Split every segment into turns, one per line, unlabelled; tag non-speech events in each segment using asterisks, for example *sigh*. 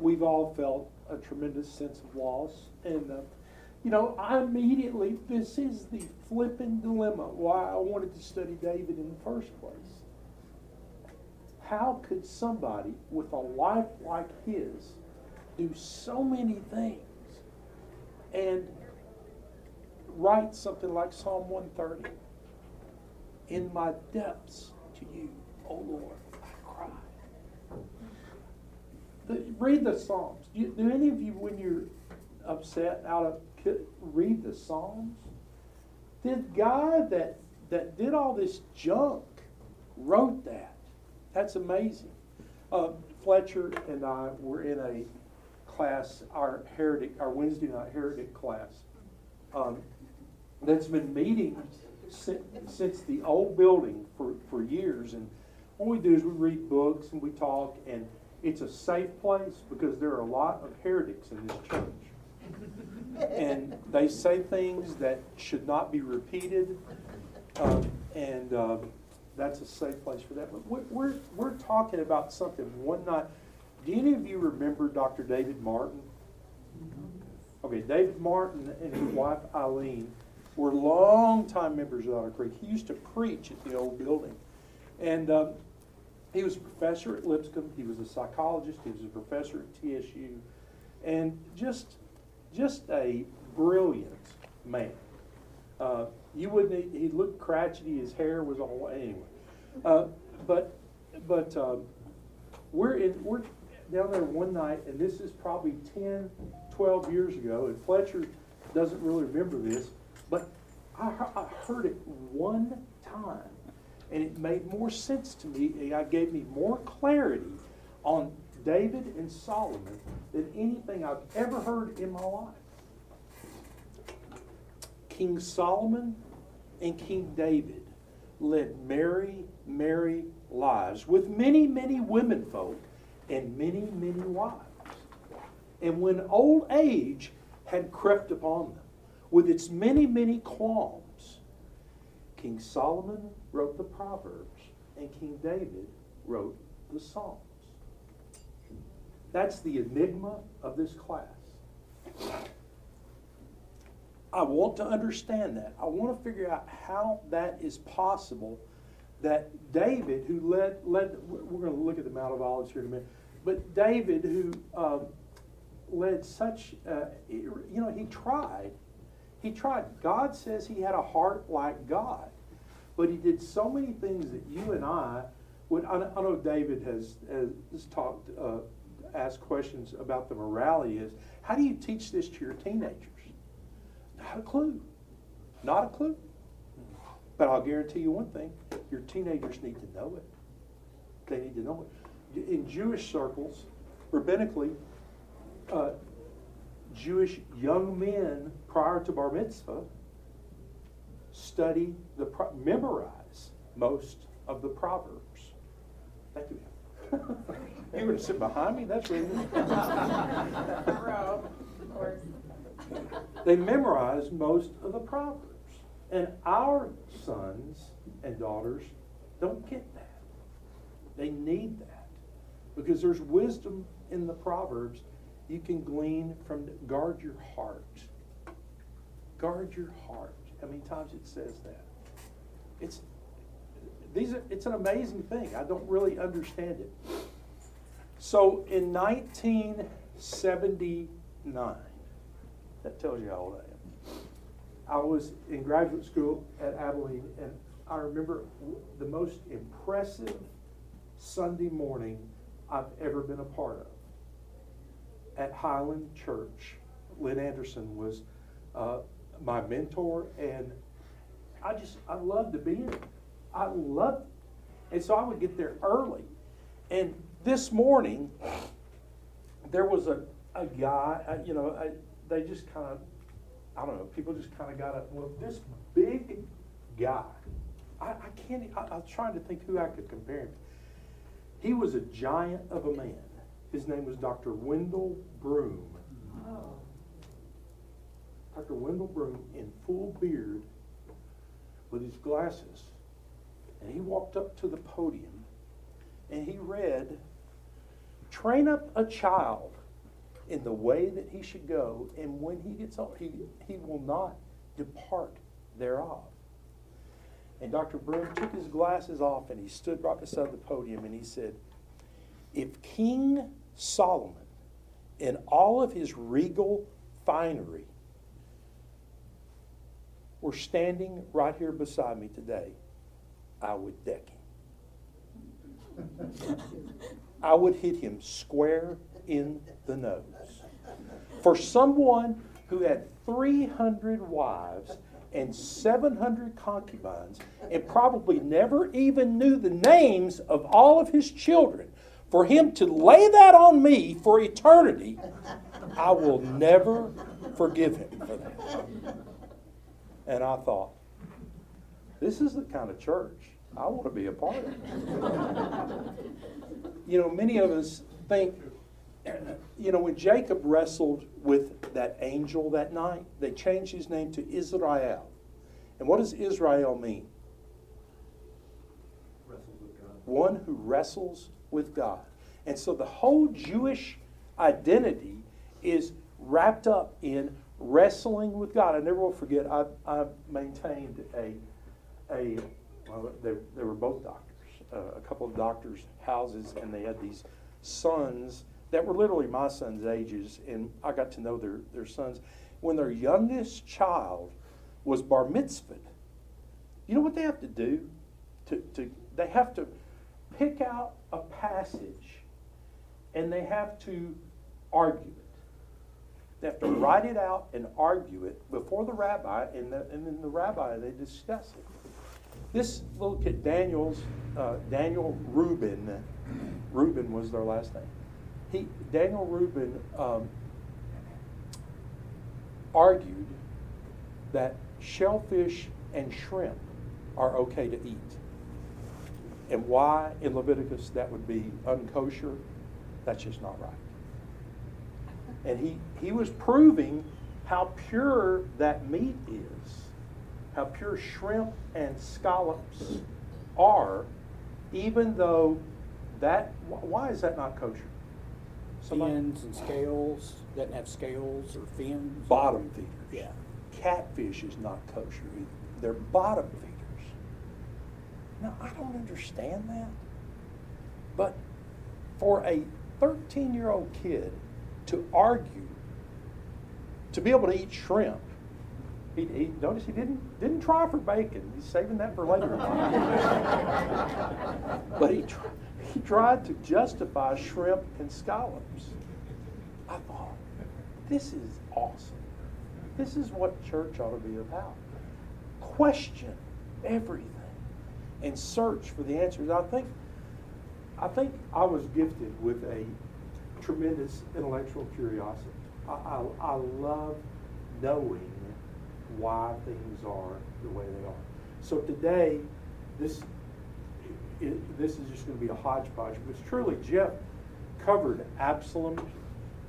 we've all felt a tremendous sense of loss. And, uh, you know, I immediately, this is the flipping dilemma why I wanted to study David in the first place. How could somebody with a life like his do so many things and write something like Psalm 130? In my depths to you, O Lord, I cry. Read the Psalms. Do, do any of you, when you're upset, out of read the Psalms? The guy that that did all this junk wrote that. That's amazing. Uh, Fletcher and I were in a class, our heretic, our Wednesday night heretic class, um, that's been meeting since, since the old building for, for years. And what we do is we read books and we talk, and it's a safe place because there are a lot of heretics in this church. and they say things that should not be repeated, um, and uh, that's a safe place for that. But we're, we're, we're talking about something one night. Do any of you remember Dr. David Martin? Okay, David Martin and his wife Eileen were longtime members of Otter Creek. He used to preach at the old building. And um, he was a professor at Lipscomb. He was a psychologist. He was a professor at TSU. And just, just a brilliant man. Uh, you wouldn't, he looked crotchety. His hair was all, anyway. Uh, but, but um, we're, in, we're down there one night, and this is probably 10, 12 years ago, and Fletcher doesn't really remember this, but I, I heard it one time, and it made more sense to me. It gave me more clarity on David and Solomon than anything I've ever heard in my life. King Solomon and King David led merry, merry lives with many, many women folk and many, many wives. And when old age had crept upon them, with its many, many qualms, King Solomon wrote the Proverbs, and King David wrote the Psalms. That's the enigma of this class. I want to understand that. I want to figure out how that is possible that David, who led, led we're going to look at the Mount of Olives here in a minute, but David, who um, led such, uh, you know, he tried. He tried. God says he had a heart like God, but he did so many things that you and I would. I know David has, has talked, uh, asked questions about the morality. Is how do you teach this to your teenagers? Not a clue. Not a clue. But I'll guarantee you one thing: your teenagers need to know it. They need to know it. In Jewish circles, rabbinically, uh, Jewish young men prior to bar mitzvah study the memorize most of the proverbs. Thank you. You're going to sit behind me. That's really. *laughs* they memorize most of the proverbs, and our sons and daughters don't get that. They need that because there's wisdom in the proverbs you can glean from guard your heart. Guard your heart. How many times it says that? It's these are, it's an amazing thing. I don't really understand it. So in 1979, that tells you how old I am. I was in graduate school at Abilene, and I remember the most impressive Sunday morning I've ever been a part of at Highland Church. Lynn Anderson was uh, my mentor, and I just I loved to be in. I loved it, and so I would get there early. And this morning, there was a a guy. Uh, you know, they just kind of I don't know. People just kind of got up. Well, this big guy. I, I can't. I, was trying to think who I could compare him. He was a giant of a man. His name was Dr. Wendell Broom. Oh. Dr. Wendell Broom in full beard with his glasses. And he walked up to the podium and he read, Train up a child in the way that he should go, and when he gets old, he, he will not depart thereof. And Dr. Broom took his glasses off and he stood right beside the podium and he said, If King Solomon, in all of his regal finery, were standing right here beside me today, I would deck him. I would hit him square in the nose. For someone who had 300 wives and 700 concubines and probably never even knew the names of all of his children, for him to lay that on me for eternity, I will never forgive him for that. And I thought, this is the kind of church I want to be a part of. you know, many of us think, you know, when Jacob wrestled with that angel that night, they changed his name to Israel. And what does Israel mean? One who wrestles with God. And so the whole Jewish identity is wrapped up in wrestling with God. I never will forget, I, I maintained a, a well, they, they were both doctors, uh, a couple of doctors' houses, and they had these sons that were literally my son's ages, and I got to know their, their sons. When their youngest child was bar mitzvahed, you know what they have to do? To, to, they have to pick out a passage and they have to argue. They have to write it out and argue it before the rabbi, and, the, and then the rabbi, they discuss it. This little kid, Daniel's, uh, Daniel Rubin, Rubin was their last name. He, Daniel Rubin um, argued that shellfish and shrimp are okay to eat. And why in Leviticus that would be unkosher, that's just not right. And he, he was proving how pure that meat is, how pure shrimp and scallops are, even though that, why is that not kosher?
Somebody? Fins and scales, doesn't have scales or fins.
Bottom feeders.
Yeah.
Catfish is not kosher either. They're bottom feeders. Now, I don't understand that. But for a 13 year old kid to argue, to be able to eat shrimp, he, he notice he didn't didn't try for bacon. He's saving that for later. *laughs* but he he tried to justify shrimp and scallops. I thought, this is awesome. This is what church ought to be about. Question everything and search for the answers. I think I think I was gifted with a tremendous intellectual curiosity. I, I, I love knowing why things are the way they are. So today, this it, this is just going to be a hodgepodge, but it's truly Jeff covered Absalom,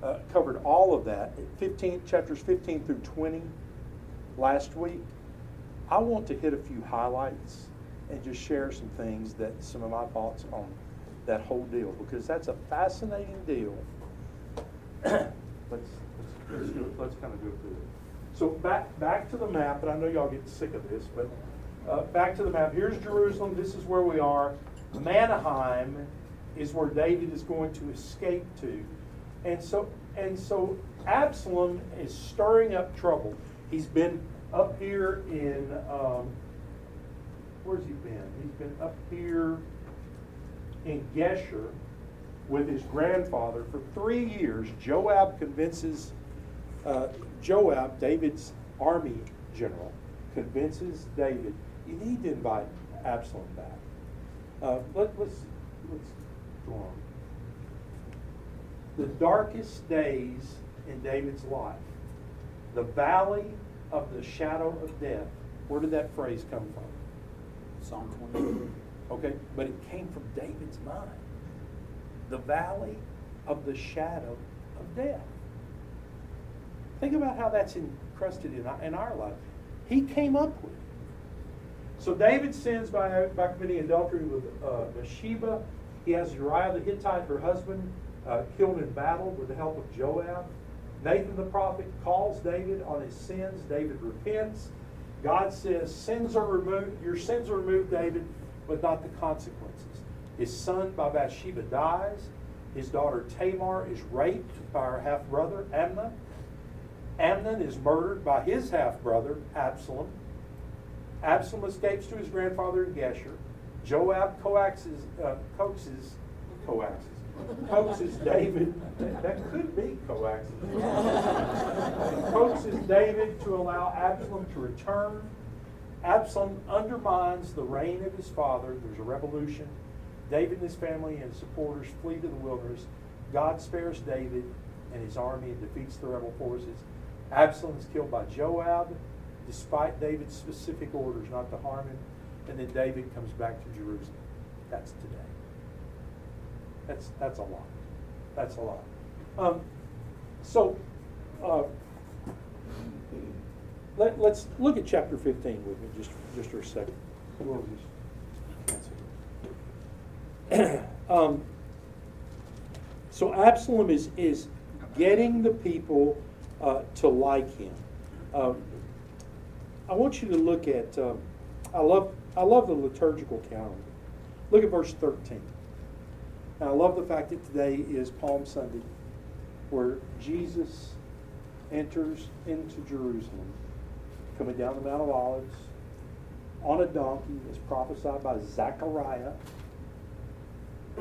uh, covered all of that, 15 chapters 15 through 20 last week. I want to hit a few highlights and just share some things that some of my thoughts on that whole deal because that's a fascinating deal. let's, *coughs* let's, let's, do it, let's kind of go through it. So back back to the map, and I know y'all get sick of this, but uh, back to the map. Here's Jerusalem. This is where we are. Mahanaim is where David is going to escape to, and so and so Absalom is stirring up trouble. He's been up here in um, where's he been? He's been up here in Geshur with his grandfather for three years. Joab convinces uh, Joab, David's army general, convinces David, you need to invite Absalom back. Uh, let, us let's, let's go on. The darkest days in David's life, the valley of the shadow of death. Where did that phrase come from?
Psalm 20.
Okay, but it came from David's mind. The valley of the shadow of death. Think about how that's encrusted in, in our life. He came up with it. So David sins by, by committing adultery with uh, Bathsheba. He has Uriah the Hittite, her husband, uh, killed in battle with the help of Joab. Nathan the prophet calls David on his sins. David repents. God says, Sins are removed, your sins are removed, David, but not the consequences. His son by Bathsheba dies. His daughter Tamar is raped by her half brother Amnon. Amnon is murdered by his half brother Absalom. Absalom escapes to his grandfather in Geshur. Joab coaxes, uh, coaxes, coaxes, coaxes David. That could be coaxes. *laughs* coaxes David to allow Absalom to return. Absalom undermines the reign of his father. There's a revolution. David and his family and supporters flee to the wilderness. God spares David and his army and defeats the rebel forces. Absalom is killed by Joab, despite David's specific orders not to harm him. And then David comes back to Jerusalem. That's today. That's, that's a lot. That's a lot. Um, so, uh, let, us look at chapter 15 with me just, just for a second. *clears throat* um, so Absalom is, is getting the people uh, to like him. Um, I want you to look at, um, I, love, I love the liturgical calendar. Look at verse 13. And I love the fact that today is Palm Sunday, where Jesus enters into Jerusalem, coming down the Mount of Olives on a donkey, as prophesied by Zechariah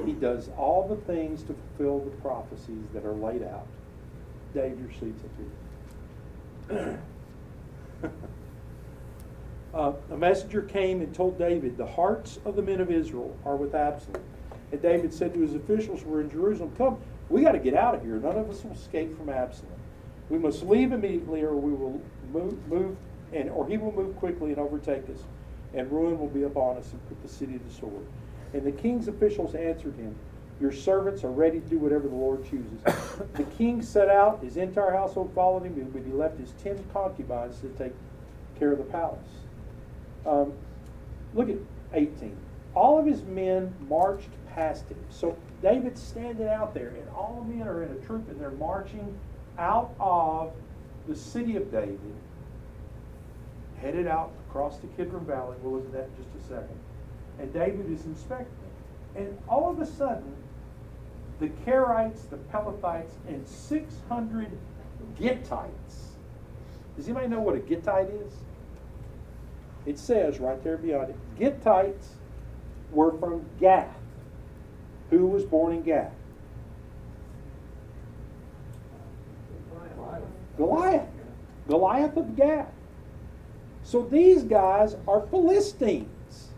he does all the things to fulfill the prophecies that are laid out. Dave, your seat's up here. *laughs* uh, a messenger came and told David, The hearts of the men of Israel are with Absalom. And David said to his officials who were in Jerusalem, Come, we got to get out of here. None of us will escape from Absalom. We must leave immediately, or we will move, move and or he will move quickly and overtake us, and ruin will be upon us and put the city to sword. And the king's officials answered him, Your servants are ready to do whatever the Lord chooses. *coughs* the king set out, his entire household followed him, but he left his ten concubines to take care of the palace. Um, look at 18. All of his men marched past him. So David's standing out there, and all the men are in a troop, and they're marching out of the city of David, headed out across the Kidron Valley. We'll look at that in just a second and David is inspecting it. And all of a sudden, the Kerites, the Pelethites, and 600 Gittites. Does anybody know what a Gittite is? It says right there beyond it Gittites were from Gath. Who was born in Gath? Goliath. Goliath of Gath. So these guys are Philistines.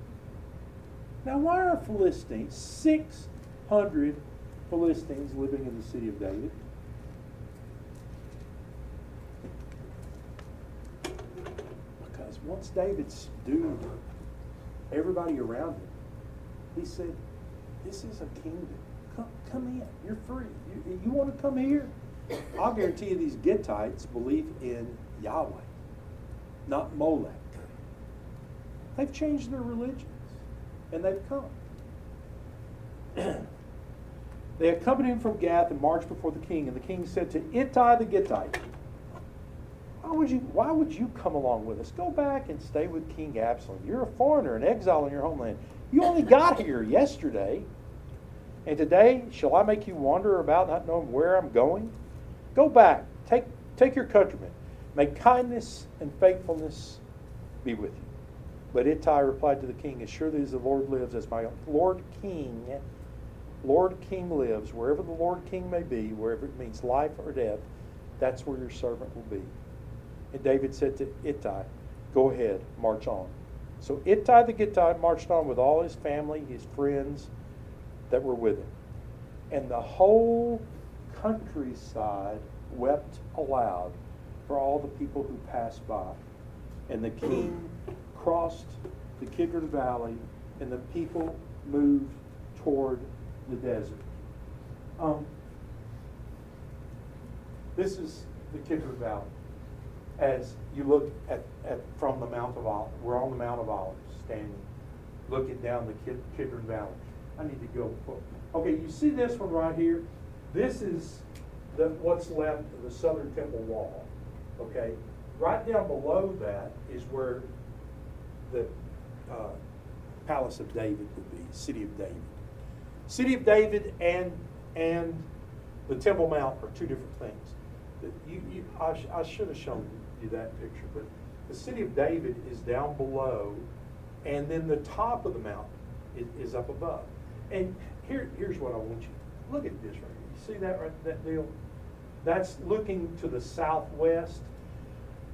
Now, why are Philistines, 600 Philistines living in the city of David? Because once David subdued everybody around him, he said, This is a kingdom. Come, come in. You're free. You, you want to come here? I'll guarantee you these Gittites believe in Yahweh, not Molech. They've changed their religion and they've come. *clears throat* they accompanied him from Gath and marched before the king, and the king said to Ittai the Gittite, why would, you, why would you come along with us? Go back and stay with King Absalom. You're a foreigner, an exile in your homeland. You only got here yesterday. And today, shall I make you wander about not knowing where I'm going? Go back. Take, take your countrymen. May kindness and faithfulness be with you. But Ittai replied to the king, As surely as the Lord lives, as my Lord King, Lord King lives, wherever the Lord King may be, wherever it means life or death, that's where your servant will be. And David said to Ittai, Go ahead, march on. So Ittai the Gittite marched on with all his family, his friends that were with him. And the whole countryside wept aloud for all the people who passed by. And the king crossed the Kidron Valley, and the people moved toward the desert. Um, this is the Kidron Valley. As you look at, at from the Mount of Olives, we're on the Mount of Olives, standing, looking down the Kidron Valley. I need to go. Okay, you see this one right here? this is the, what's left of the southern temple wall, okay? Right down below that is where the uh, Palace of David would be, City of David. City of David and, and the Temple Mount are two different things. You, you, I, sh- I should have shown you that picture, but the City of David is down below, and then the top of the mountain is, is up above. And here, here's what I want you, look at this right here. You see that right, that deal? That's looking to the southwest.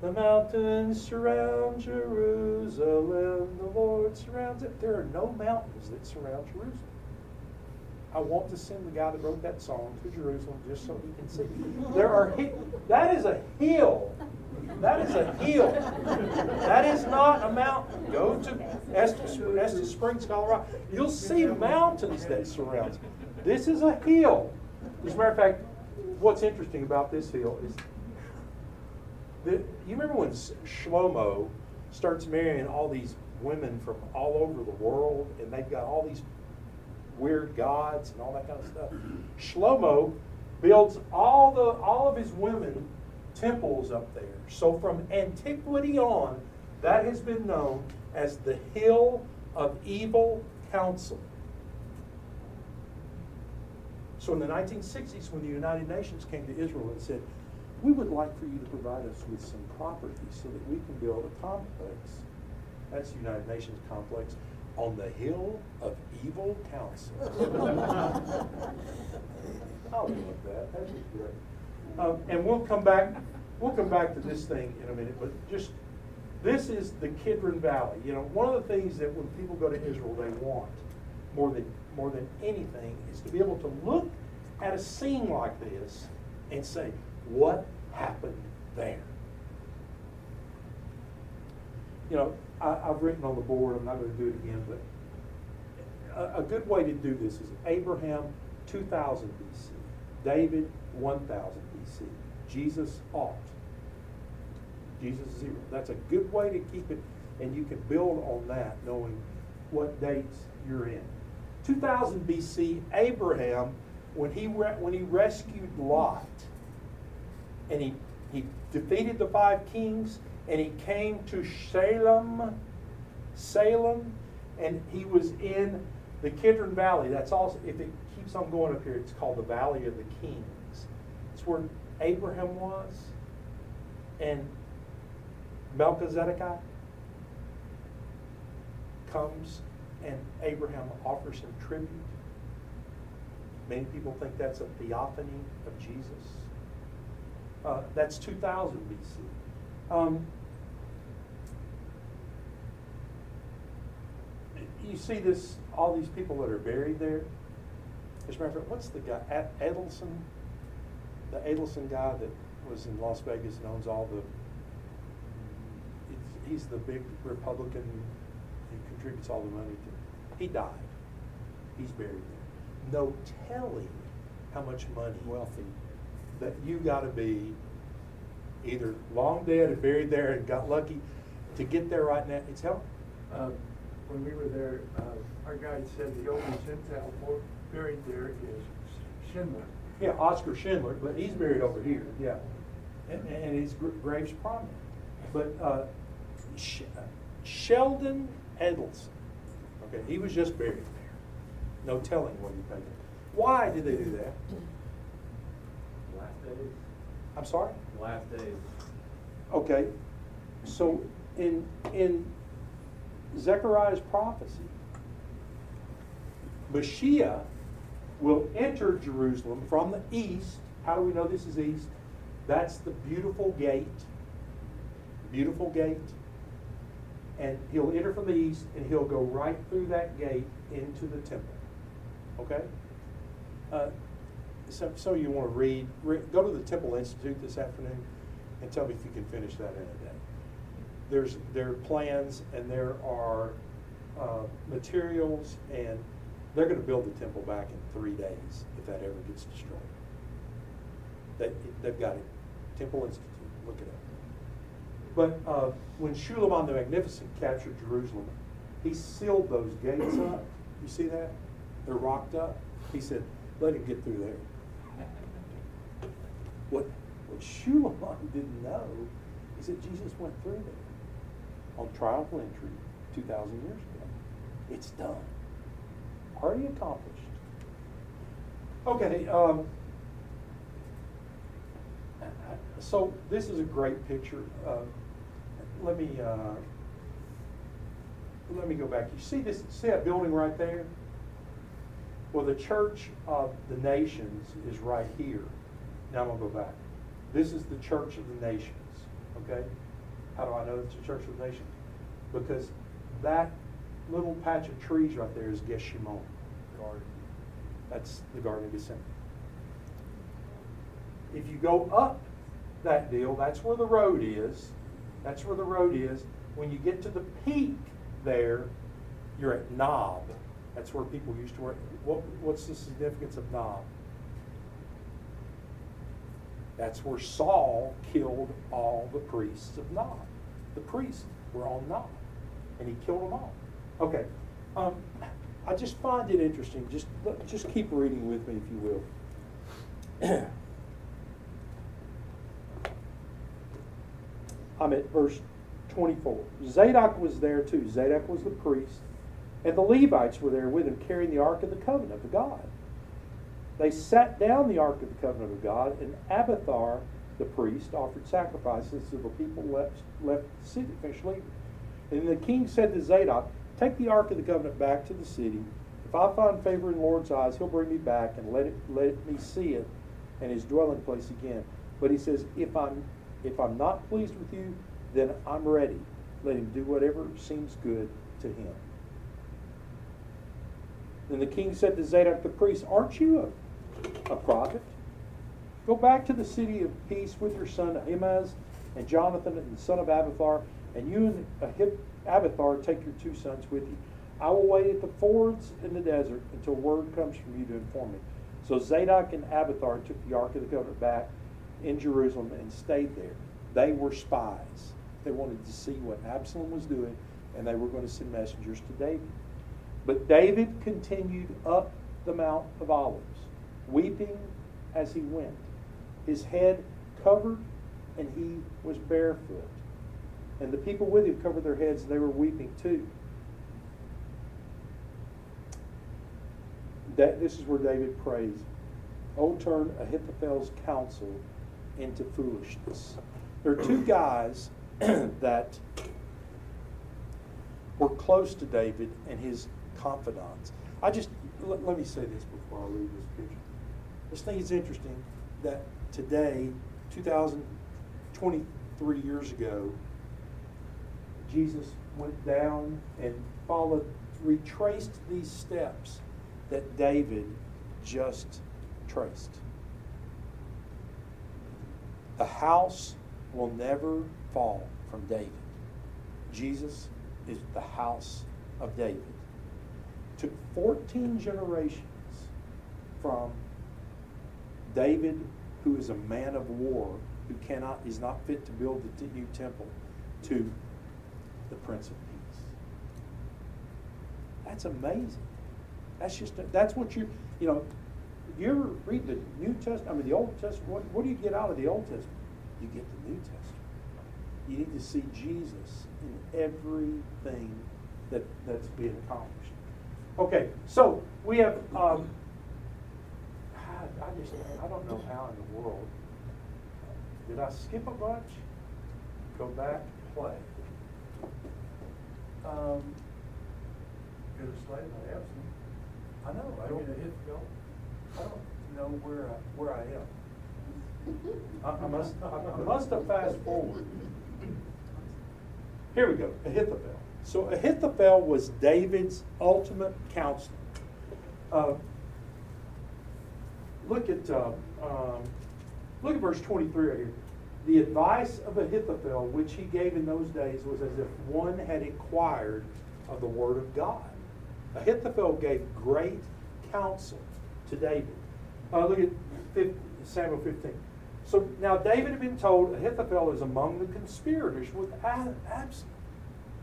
The mountains surround Jerusalem, the Lord surrounds it. There are no mountains that surround Jerusalem. I want to send the guy that wrote that song to Jerusalem just so he can see. There are that is a hill. That is a hill. That is not a mountain. Go to Estes, Estes Springs, Colorado. You'll see mountains that surround. This is a hill. As a matter of fact, what's interesting about this hill is that you remember when Shlomo starts marrying all these women from all over the world, and they've got all these weird gods and all that kind of stuff. Shlomo builds all the all of his women temples up there. So from antiquity on, that has been known as the hill of evil counsel. So in the 1960s, when the United Nations came to Israel and said, we would like for you to provide us with some property so that we can build a complex. That's the United Nations complex on the hill of evil counsel. *laughs* I love that. That was great. Um, and we'll come back. We'll come back to this thing in a minute. But just this is the Kidron Valley. You know, one of the things that when people go to Israel, they want more than more than anything is to be able to look at a scene like this and say, what happened there? You know, I, I've written on the board, I'm not going to do it again, but a, a good way to do this is Abraham 2000 BC, David 1000 BC, Jesus ought. Jesus zero. That's a good way to keep it, and you can build on that knowing what dates you're in. 2000 BC, Abraham, when he, re- when he rescued Lot, and he, he defeated the five kings, and he came to Salem, Salem, and he was in the Kidron Valley. That's also, if it keeps on going up here, it's called the Valley of the Kings. It's where Abraham was, and Melchizedek comes and Abraham offers him tribute. Many people think that's a theophany of Jesus. Uh, that's 2000 BC. Um, you see this, all these people that are buried there. As a matter of fact, what's the guy, Adelson? The Adelson guy that was in Las Vegas and owns all the, he's the big Republican, he contributes all the money to, he died. He's buried there. No telling how much money
Wealthy.
that you gotta be either long dead and buried there and got lucky to get there right now. It's hell.
Uh, When we were there, uh, our guide said the only Gentile buried there is Schindler.
Yeah, Oscar Schindler, but he's buried over here, yeah. And, and his gr- grave's prominent. But, uh, Sh- Sheldon Adelson, okay, he was just buried there. No telling what he paid. Why did they do that?
Last days.
I'm sorry?
Last days.
Okay, so in, in Zechariah's prophecy, Mashiach will enter Jerusalem from the east. How do we know this is east? That's the beautiful gate. Beautiful gate. And he'll enter from the east and he'll go right through that gate into the temple. Okay? Uh, of you want to read, re- go to the Temple Institute this afternoon and tell me if you can finish that in a day. There's, there are plans and there are uh, materials and they're going to build the temple back in three days if that ever gets destroyed. They, they've got it. Temple Institute, look it up. But uh, when Suleiman the Magnificent captured Jerusalem, he sealed those gates up. You see that? They're rocked up. He said, let him get through there. what Shulamite *laughs* didn't know is that Jesus went through there on triumphal entry 2,000 years ago. It's done. Already accomplished. Okay, um, so this is a great picture. Uh, let me uh, let me go back. You see this? See that building right there? Well, the Church of the Nations is right here. Now I'm gonna go back. This is the Church of the Nations. Okay. How do I know it's the Church of the Nations? Because that little patch of trees right there is Geshimon garden. That's the Garden of Gethsemane. If you go up that deal, that's where the road is. That's where the road is. When you get to the peak there, you're at Nob. That's where people used to work. What, what's the significance of Nob? That's where Saul killed all the priests of Nob. The priests were on Nob, and he killed them all. Okay. Um, I just find it interesting. Just just keep reading with me, if you will. *clears throat* I'm at verse 24. Zadok was there too. Zadok was the priest, and the Levites were there with him, carrying the ark of the covenant of God. They sat down the ark of the covenant of God, and Abiathar, the priest, offered sacrifices so the people left left the city. And the king said to Zadok, Take the Ark of the Covenant back to the city. If I find favor in the Lord's eyes, he'll bring me back and let it let me see it and his dwelling place again. But he says, if I'm if I'm not pleased with you, then I'm ready. Let him do whatever seems good to him. Then the king said to Zadok the priest, Aren't you a, a prophet? Go back to the city of peace with your son Ahimaaz and Jonathan and the son of Abiathar, and you and Ahib Abiathar, take your two sons with you. I will wait at the fords in the desert until word comes from you to inform me. So Zadok and Abiathar took the Ark of the Covenant back in Jerusalem and stayed there. They were spies. They wanted to see what Absalom was doing, and they were going to send messengers to David. But David continued up the Mount of Olives, weeping as he went, his head covered, and he was barefoot. And the people with him covered their heads, and they were weeping too. That, this is where David prays, Oh, turn Ahithophel's counsel into foolishness. There are two guys *clears throat* that were close to David and his confidants. I just, let, let me say this before I leave this picture. I just think it's interesting that today, 2023 years ago, Jesus went down and followed, retraced these steps that David just traced. The house will never fall from David. Jesus is the house of David. Took 14 generations from David, who is a man of war, who cannot is not fit to build the new temple, to the Prince of Peace. That's amazing. That's just that's what you you know. You ever read the New Testament? I mean, the Old Testament. What, what do you get out of the Old Testament? You get the New Testament. You need to see Jesus in everything that that's being accomplished. Okay, so we have. Um, I just I don't know how in the world. Did I skip a bunch? Go back, play. Um,
Could have slayed my absence.
I know, I
I
don't,
mean, it hit go.
I don't know where I, where I am. I, I must, I must have fast forward. Here we go, Ahithophel. So Ahithophel was David's ultimate counselor. Uh, look at, uh, um, look at verse 23 right here. The advice of Ahithophel, which he gave in those days, was as if one had inquired of the word of God. Ahithophel gave great counsel to David. Uh, look at 50, Samuel 15. So now David had been told Ahithophel is among the conspirators with Absalom.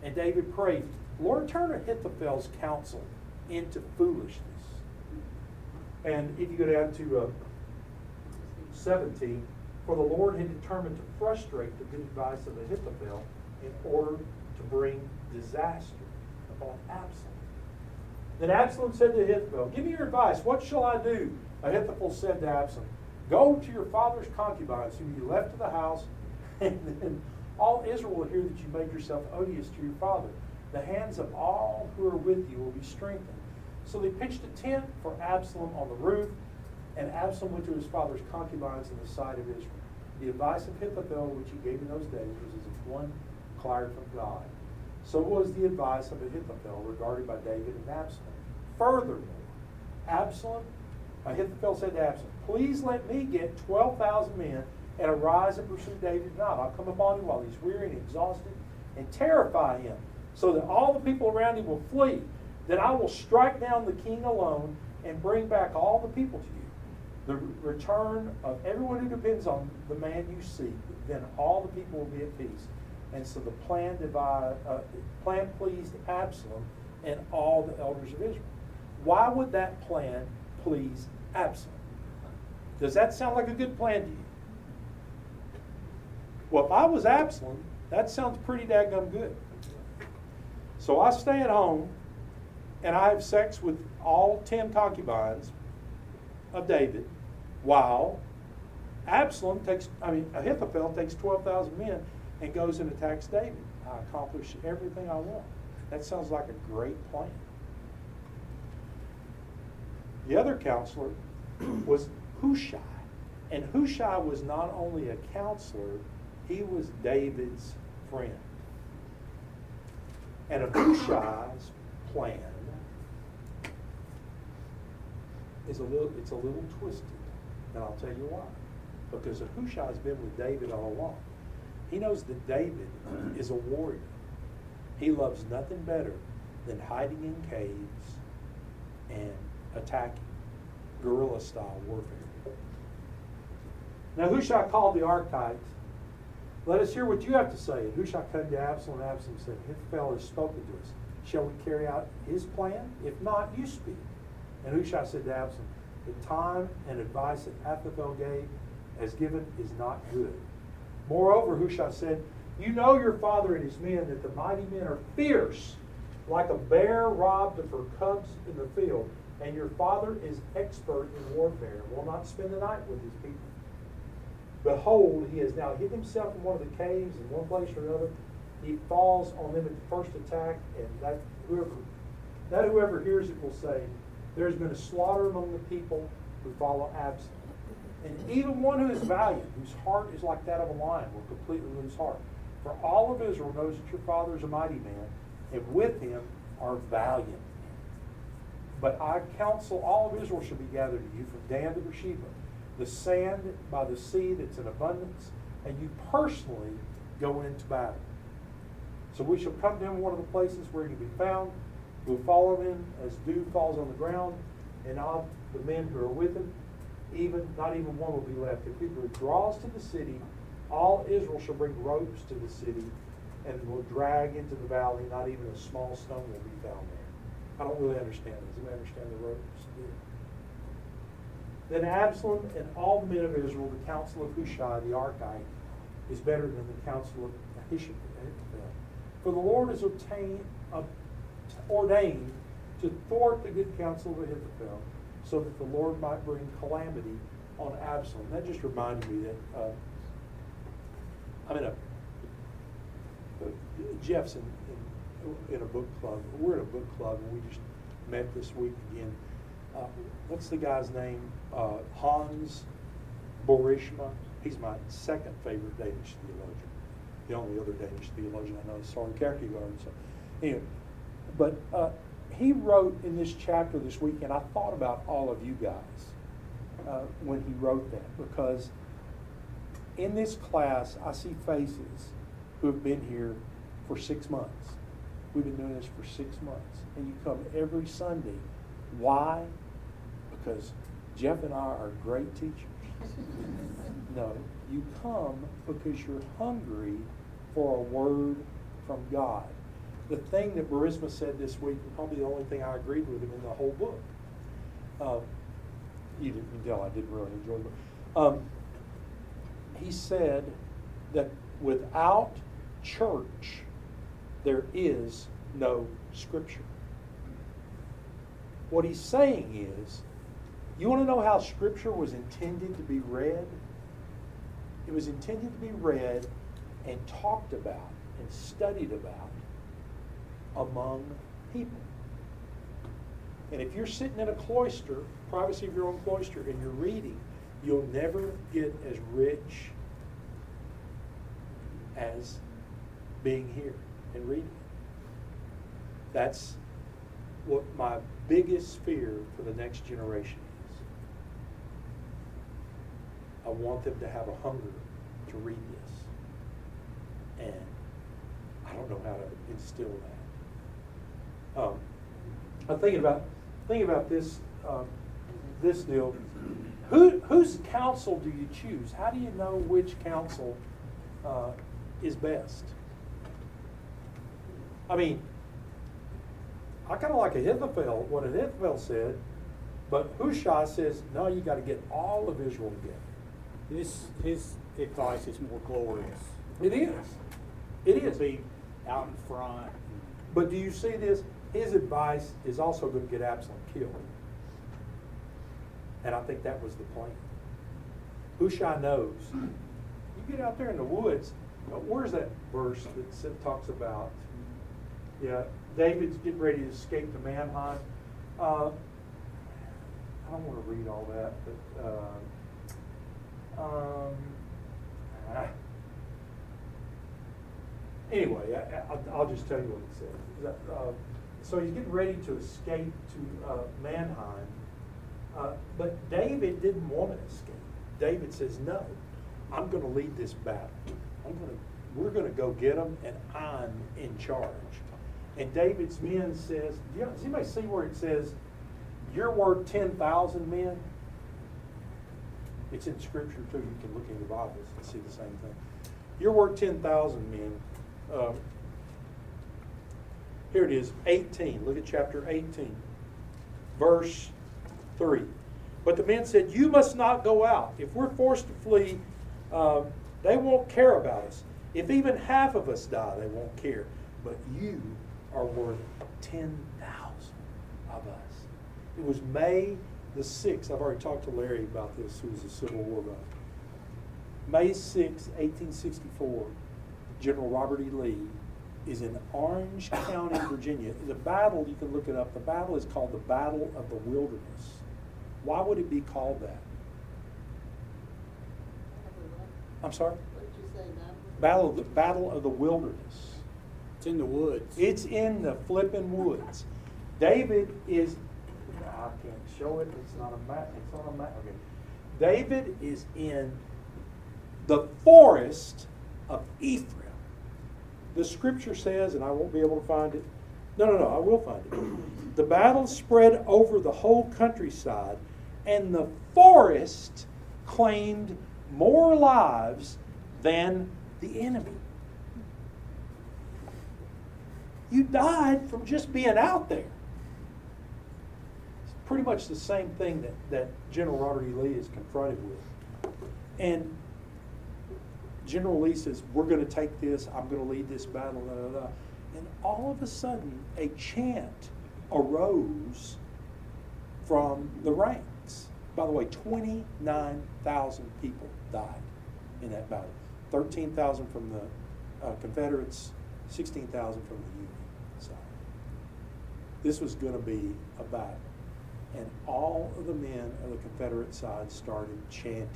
And David prayed, Lord, turn Ahithophel's counsel into foolishness. And if you go down to uh, 17, For the Lord had determined to frustrate the good advice of Ahithophel in order to bring disaster upon Absalom. Then Absalom said to Ahithophel, Give me your advice. What shall I do? Ahithophel said to Absalom, Go to your father's concubines whom you left to the house, *laughs* and then all Israel will hear that you made yourself odious to your father. The hands of all who are with you will be strengthened. So they pitched a tent for Absalom on the roof, and Absalom went to his father's concubines in the sight of Israel. The advice of Ahithophel, which he gave in those days, was as if one inquired from God. So was the advice of Ahithophel regarded by David and Absalom. Furthermore, Absalom, Ahithophel said to Absalom, Please let me get 12,000 men and arise and pursue David tonight. I'll come upon him while he's weary and exhausted and terrify him so that all the people around him will flee. Then I will strike down the king alone and bring back all the people to you. The return of everyone who depends on the man you seek, then all the people will be at peace. And so the plan, divide, uh, plan pleased Absalom and all the elders of Israel. Why would that plan please Absalom? Does that sound like a good plan to you? Well, if I was Absalom, that sounds pretty daggum good. So I stay at home and I have sex with all 10 concubines of David while Absalom takes, I mean, Ahithophel takes 12,000 men and goes and attacks David. I accomplish everything I want. That sounds like a great plan. The other counselor *clears throat* was Hushai. And Hushai was not only a counselor, he was David's friend. And Hushai's plan is a little it's a little twisted. And I'll tell you why. Because Hushai's been with David all along. He knows that David is a warrior. He loves nothing better than hiding in caves and attacking, guerrilla style warfare. Now Hushai called the Archites. Let us hear what you have to say. And Hushai came to Absalom, Absalom said, Ahithophel has spoken to us. Shall we carry out his plan? If not, you speak. And Hushai said to Absalom, The time and advice that Ahithophel gave as given is not good. Moreover, Hushai said, You know your father and his men, that the mighty men are fierce, like a bear robbed of her cubs in the field. And your father is expert in warfare and will not spend the night with his people. Behold, he has now hid himself in one of the caves in one place or another. He falls on them at the first attack, and that whoever that whoever hears it will say, There has been a slaughter among the people who follow Absalom. And even one who is valiant, whose heart is like that of a lion, will completely lose heart. For all of Israel knows that your father is a mighty man, and with him are valiant men. But I counsel all of Israel shall be gathered to you from Dan to Beersheba, the sand by the sea that's in abundance, and you personally go into battle. So we shall come to him one of the places where he can be found. We'll follow him as dew falls on the ground, and all the men who are with him, even not even one will be left. If he withdraws to the city, all Israel shall bring ropes to the city, and will drag into the valley. Not even a small stone will be found there. I don't really understand. It. Does anybody understand the ropes? Then Absalom and all the men of Israel, the counsel of Hushai the Archite, is better than the counsel of Ahithophel. For the Lord has obtained, uh, ordained to thwart the good counsel of Ahithophel, so that the Lord might bring calamity on Absalom. That just reminded me that uh, I'm in a uh, Jeff's in, in, in, a book club. We're in a book club, and we just met this week again. Uh, what's the guy's name? Uh, Hans Boersma. He's my second favorite Danish theologian. The only other Danish theologian I know is Soren Kierkegaard. So, anyway, but uh, he wrote in this chapter this week, and I thought about all of you guys uh, when he wrote that because in this class I see faces who have been here for six months. We've been doing this for six months, and you come every Sunday. Why? Because Jeff and I are great teachers. *laughs* no, you come because you're hungry for a word from God. The thing that Boersma said this week, and probably the only thing I agreed with him in the whole book. Um, you didn't tell I didn't really enjoy the book. Um, he said that without church, there is no scripture. What he's saying is, you want to know how scripture was intended to be read? It was intended to be read and talked about and studied about among people. And if you're sitting in a cloister, privacy of your own cloister, and you're reading, you'll never get as rich as being here and reading. That's what my biggest fear for the next generation is. I want them to have a hunger to read this. And I don't know how to instill that. Um, I'm thinking about thinking about this um, this deal. Who whose counsel do you choose? How do you know which counsel uh, is best? I mean, I kind of like Ahithophel, what Ahithophel said, but Hushai says, no, you got to get all of Israel together.
His, his advice is more glorious.
It is. It is.
Be out in front.
But do you see this? His advice is also going to get Absalom killed. And I think that was the plan. Hushai knows. You get out there in the woods. Where's that verse that talks about? Yeah, David's getting ready to escape the Mahanaim. Uh, I don't want to read all that, but uh, um, ah. anyway, I, will just tell you what it says. So he's getting ready to escape to uh, Mahanaim, uh, but David didn't want to escape. David says, "No, I'm going to lead this battle. I'm going to, we're going to go get them, and I'm in charge." And David's men says, yeah, does anybody see where it says, you're worth 10,000 men? It's in Scripture too. You can look in your Bibles and see the same thing. You're worth 10,000 men. Uh, here it is, 18. Look at chapter 18, verse 3. But the men said, You must not go out. If we're forced to flee, uh, they won't care about us. If even half of us die, they won't care. But you are worth 10,000 of us. It was May the 6th. I've already talked to Larry about this, who was a Civil War guy. May 6, 1864, General Robert E. Lee is in Orange County, Virginia. The battle, you can look it up, the battle is called the Battle of the Wilderness. Why would it be called that? I'm sorry? Battle, the Battle of the Wilderness.
It's in the woods.
It's in the flipping woods. David is, I can't show it, it's not a map, it's on a map. Okay. David is in the forest of Ephraim. The scripture says, and I won't be able to find it. No, no, no, I will find it. The battle spread over the whole countryside, and the forest claimed more lives than the enemy. You died from just being out there. It's pretty much the same thing that, that General Robert E. Lee is confronted with. And General Lee says, We're going to take this, I'm going to lead this battle. And all of a sudden, a chant arose from the ranks. By the way, 29,000 people died in that battle. 13,000 from the uh, Confederates, 16,000 from the Union. Side. This was going to be a battle. And all of the men of the Confederate side started chanting,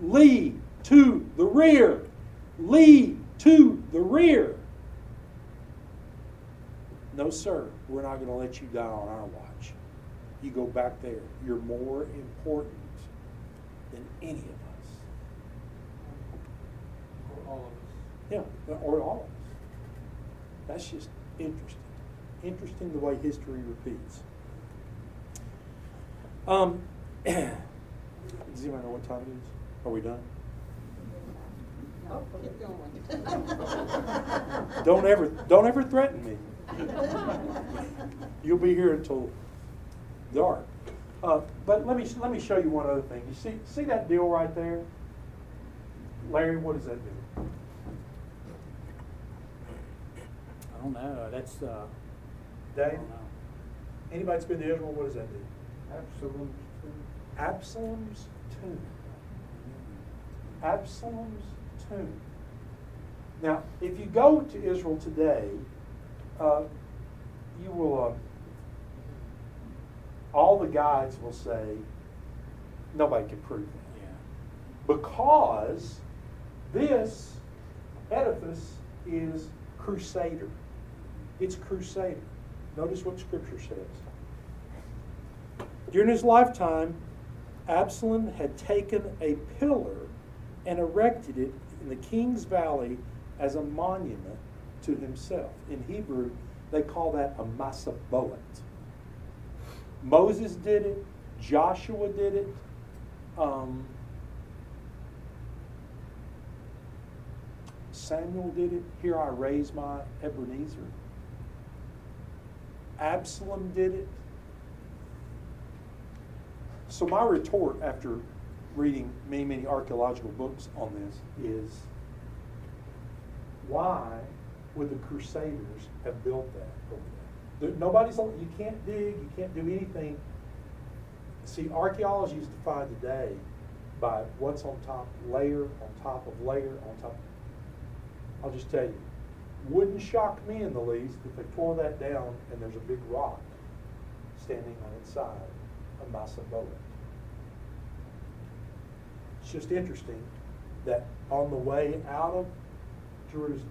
Lee to the rear! Lee to the rear! No, sir, we're not going to let you die on our watch. You go back there. You're more important than any of us.
Or all of us.
Yeah, or all of us. That's just interesting interesting the way history repeats. Um, *clears throat* does anybody know what time it is? Are we done?
No, keep going.
don't ever, don't ever threaten me. You'll be here until dark. Uh, but let me let me show you one other thing. You see see that deal right there? Larry, what does that do?
I don't know, that's, uh, I
Dave?
don't know.
Anybody that's been to Israel, what does that do?
Absolute.
Absalom's tomb. Absalom's tomb. Now, if you go to Israel today, uh, you will, uh, all the guides will say, nobody can prove that.
Yeah.
Because this edifice is crusader. It's crusader. Notice what Scripture says. During his lifetime, Absalom had taken a pillar and erected it in the king's valley as a monument to himself. In Hebrew, they call that a masaboet. Moses did it, Joshua did it. Um, Samuel did it. Here I raise my Ebenezer. Absalom did it. So my retort after reading many, many archaeological books on this is why would the Crusaders have built that over there? Nobody's, you can't dig, you can't do anything. See, archaeology is defined today by what's on top, layer on top of layer on top. I'll just tell you, wouldn't shock me in the least if they tore that down and there's a big rock standing on its side, a Masaboa. It's just interesting that on the way out of Jerusalem,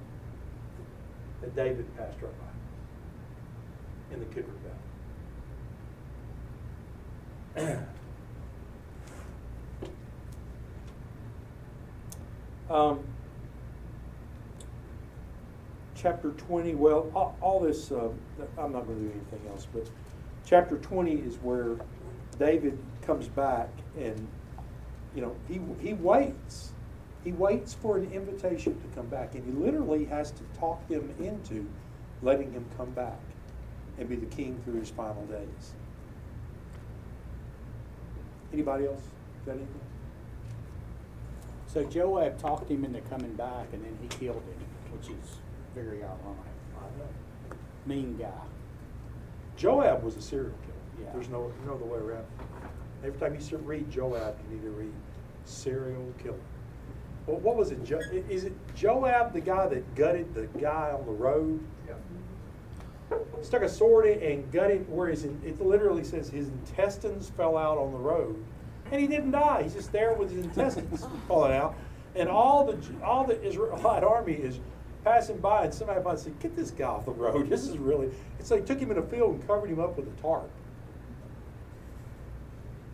that David passed right by in the Kidron Valley. *clears throat* um, chapter 20, well, all, all this, uh, I'm not going to do anything else, but chapter 20 is where David comes back and, you know, he, he waits. He waits for an invitation to come back, and he literally has to talk them into letting him come back and be the king through his final days. Anybody else got anything?
So Joab talked him into coming back and then he killed him, which is very ironic. Mean guy.
Joab was a serial killer.
Yeah.
There's no, no other way around. It. Every time you see- read Joab, you need to read serial killer. Well, what was it? Jo- Is it Joab, the guy that gutted the guy on the road? Yeah. Stuck a sword in and gutted where his, it literally says his intestines fell out on the road. And he didn't die. He's just there with his intestines *laughs* falling out. And all the, all the Israelite army is passing by and somebody might say, get this guy off the road. This is really, it's like took him in a field and covered him up with a tarp.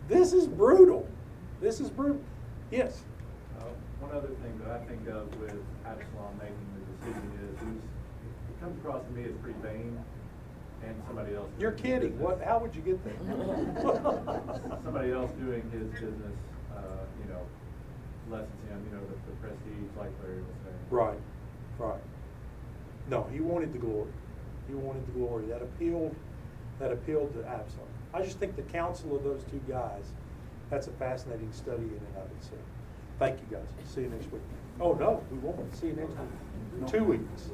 This is brutal. This is brutal. Yes.
Uh, One other thing that I think of with Absalom making the decision is, he comes across to me as pretty vain, and somebody else.
You're kidding. What, how would you get there? *laughs*
Somebody else doing his business, uh, you know, lessens him, you know, the, the prestige, like Larry was saying.
Right, right. No, he wanted the glory. He wanted the glory. That appealed, that appealed to Absalom. I just think the counsel of those two guys, that's a fascinating study in and of itself. Thank you, guys. See you next week. Oh, no, we won't. See you next week. Two weeks.